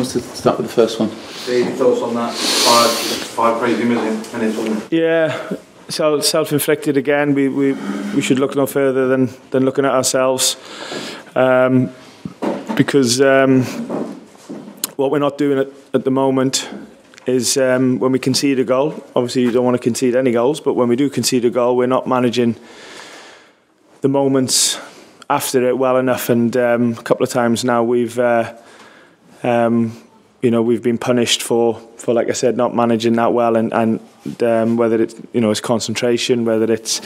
wants to start with the first one? Dave, thoughts on that? Five, five crazy million minutes, wasn't it? Yeah, self self-inflicted again. We, we we should look no further than than looking at ourselves, um, because um, what we're not doing at, at the moment is um, when we concede a goal. Obviously, you don't want to concede any goals, but when we do concede a goal, we're not managing the moments after it well enough. And um, a couple of times now we've. Uh, um, you know we've been punished for for like I said not managing that well and and um, whether it's you know it's concentration whether it's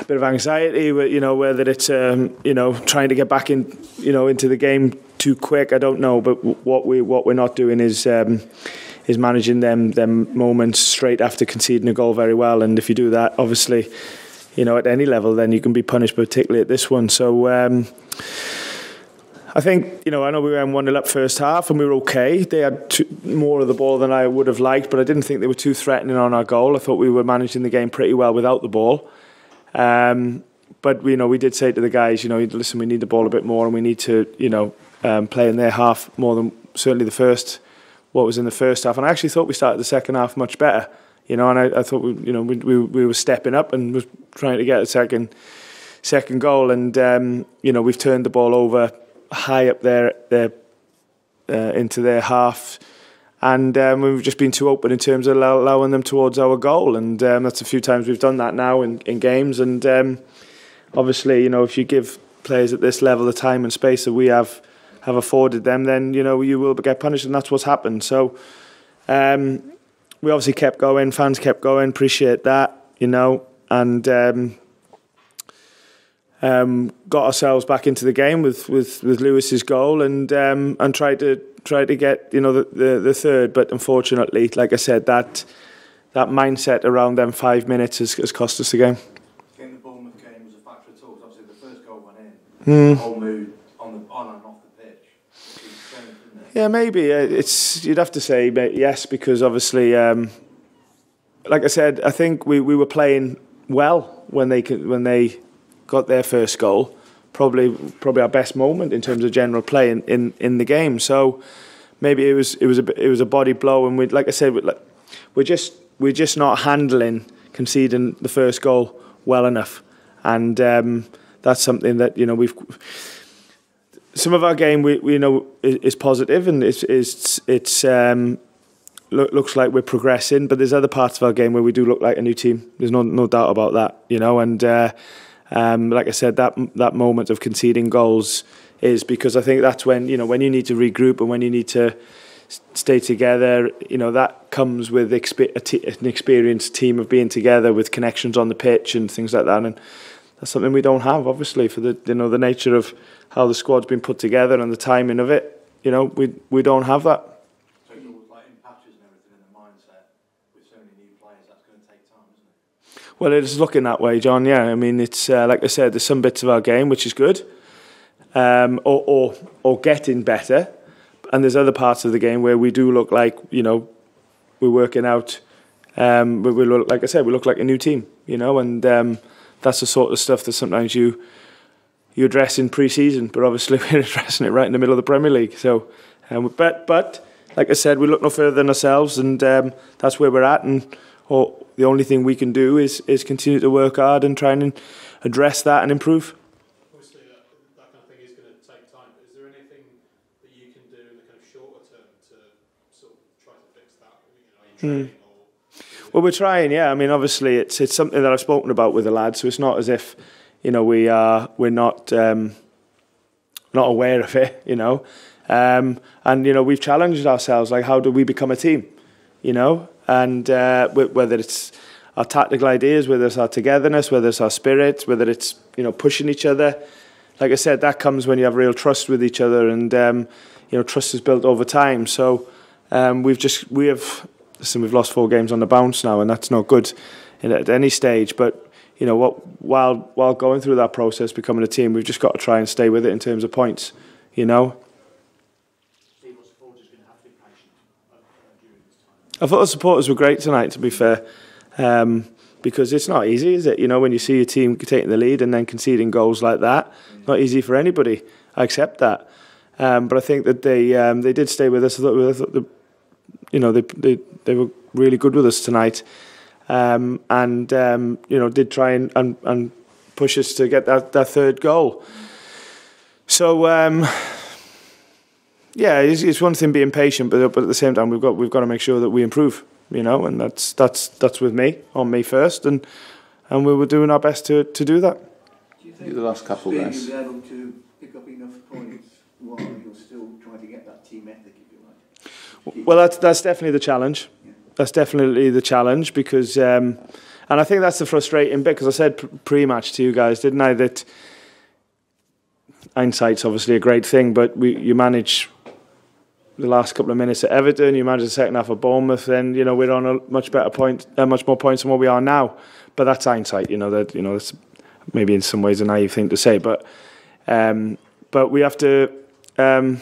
a bit of anxiety you know whether it's um, you know trying to get back in you know into the game too quick I don't know. But what we what we're not doing is um, is managing them them moments straight after conceding a goal very well. And if you do that obviously you know at any level then you can be punished particularly at this one. So um, I think, you know, I know we went 1 0 up first half and we were okay. They had two, more of the ball than I would have liked, but I didn't think they were too threatening on our goal. I thought we were managing the game pretty well without the ball. Um, but, you know, we did say to the guys, you know, listen, we need the ball a bit more and we need to, you know, um, play in their half more than certainly the first, what was in the first half. And I actually thought we started the second half much better, you know, and I, I thought, we, you know, we, we, we were stepping up and was trying to get a second second goal. And, um, you know, we've turned the ball over high up there, there uh, into their half. And um, we've just been too open in terms of allowing them towards our goal. And um, that's a few times we've done that now in, in games. And um, obviously, you know, if you give players at this level the time and space that we have have afforded them, then, you know, you will get punished. And that's what's happened. So um, we obviously kept going. Fans kept going. Appreciate that, you know. And um, got ourselves back into the game with, with, with Lewis's goal and um, and tried to try to get you know the, the, the third, but unfortunately, like I said, that that mindset around them five minutes has, has cost us the game. The Bournemouth game was a factor at all. Obviously, the first goal went in. Mm. The whole mood on the on and off the pitch. Changed, yeah, maybe uh, it's you'd have to say yes because obviously, um, like I said, I think we, we were playing well when they when they got their first goal. Probably, probably our best moment in terms of general play in, in, in the game. So maybe it was it was a it was a body blow, and we like I said, we're just we're just not handling conceding the first goal well enough, and um, that's something that you know we've. Some of our game we, we know is, positive and it's it's it's um, look, looks like we're progressing, but there's other parts of our game where we do look like a new team. There's no no doubt about that, you know, and. Uh, um, like I said, that that moment of conceding goals is because I think that's when you know when you need to regroup and when you need to stay together. You know that comes with an experienced team of being together with connections on the pitch and things like that. And that's something we don't have, obviously, for the you know the nature of how the squad's been put together and the timing of it. You know, we we don't have that. Well, it's looking that way, John. Yeah, I mean, it's uh, like I said, there's some bits of our game which is good, um, or, or or getting better, and there's other parts of the game where we do look like you know we're working out. Um, we, we look like I said, we look like a new team, you know, and um, that's the sort of stuff that sometimes you you address in pre-season, but obviously we're addressing it right in the middle of the Premier League. So, um, but but like I said, we look no further than ourselves, and um, that's where we're at, and. Or, the only thing we can do is is continue to work hard and try and address that and improve. Obviously, that, that kind of thing is going to take time. Is there anything that you can do in the kind of shorter term to sort of try to fix that? You know, mm. Well, we're trying, yeah. I mean, obviously, it's it's something that I've spoken about with the lads, so it's not as if, you know, we are we're not um, not aware of it, you know, um, and you know we've challenged ourselves, like how do we become a team, you know, and uh, whether it's our tactical ideas, whether it's our togetherness, whether it's our spirit, whether it's you know pushing each other. Like I said, that comes when you have real trust with each other, and um, you know trust is built over time. So um, we've just we have listen, we've lost four games on the bounce now, and that's not good at any stage. But you know what, while while going through that process, becoming a team, we've just got to try and stay with it in terms of points. You know. I thought the supporters were great tonight. To be fair, um, because it's not easy, is it? You know, when you see your team taking the lead and then conceding goals like that, not easy for anybody. I accept that. Um, but I think that they um, they did stay with us. I thought, I thought the, you know they, they they were really good with us tonight, um, and um, you know did try and, and, and push us to get that, that third goal. So um, yeah, it's, it's one thing being patient, but but at the same time we've got we've got to make sure that we improve. You know, and that's that's that's with me on me first, and and we were doing our best to to do that. Do you think The last couple, Steve, guys. able to pick up enough points while you're still trying to get that team ethic, if you like? Well, that's that's definitely the challenge. That's definitely the challenge because, um, and I think that's the frustrating bit because I said pr- pre-match to you guys, didn't I, that hindsight's obviously a great thing, but we you manage the last couple of minutes at Everton, you manage the second half of Bournemouth, then you know we're on a much better point, uh, much more points than what we are now. But that's hindsight, you know that you know it's maybe in some ways a naive thing to say, but um, but we have to. Um,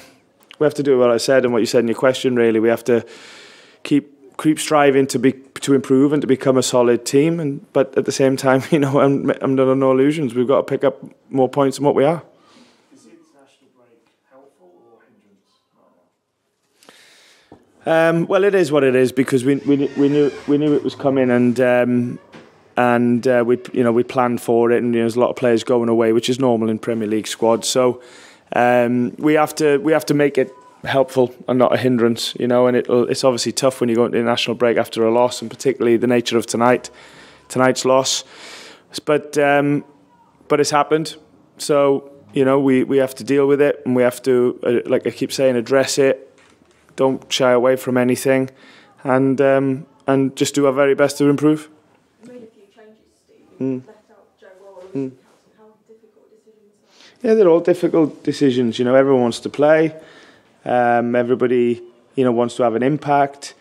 we have to do what I said and what you said in your question. Really, we have to keep keep striving to be to improve and to become a solid team. And but at the same time, you know, I'm, I'm under no illusions. We've got to pick up more points than what we are. Is the international break helpful or hindrance right now? Um, well, it is what it is because we we, we knew we knew it was coming and. Um, and uh, we, you know, we planned for it, and you know, there's a lot of players going away, which is normal in Premier League squads. So um, we have to we have to make it helpful and not a hindrance, you know. And it, it's obviously tough when you go into the national break after a loss, and particularly the nature of tonight, tonight's loss. But um, but it's happened, so you know we, we have to deal with it, and we have to, uh, like I keep saying, address it. Don't shy away from anything, and um, and just do our very best to improve. You made a few changes, Steve. Mm. Left out Joe Mm. How difficult decisions are? Yeah, they're all difficult decisions. You know, everyone wants to play. Um, everybody, you know, wants to have an impact.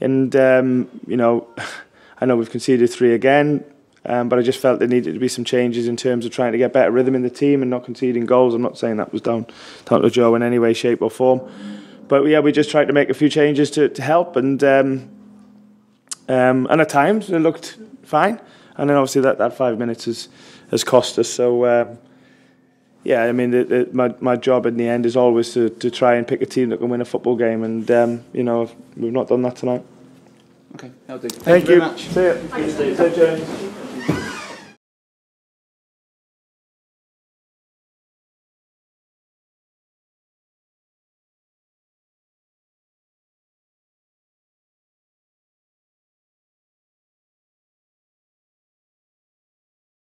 And um, you know, I know we've conceded three again, um, but I just felt there needed to be some changes in terms of trying to get better rhythm in the team and not conceding goals. I'm not saying that was down down to Joe in any way, shape, or form. But yeah, we just tried to make a few changes to, to help, and um, um, and at times it looked fine. And then obviously that, that five minutes has has cost us. So. Um, yeah, I mean, the, the, my my job in the end is always to, to try and pick a team that can win a football game, and um, you know we've not done that tonight. Okay, that'll do. Thank, Thank you you. very much. See you. See you, James.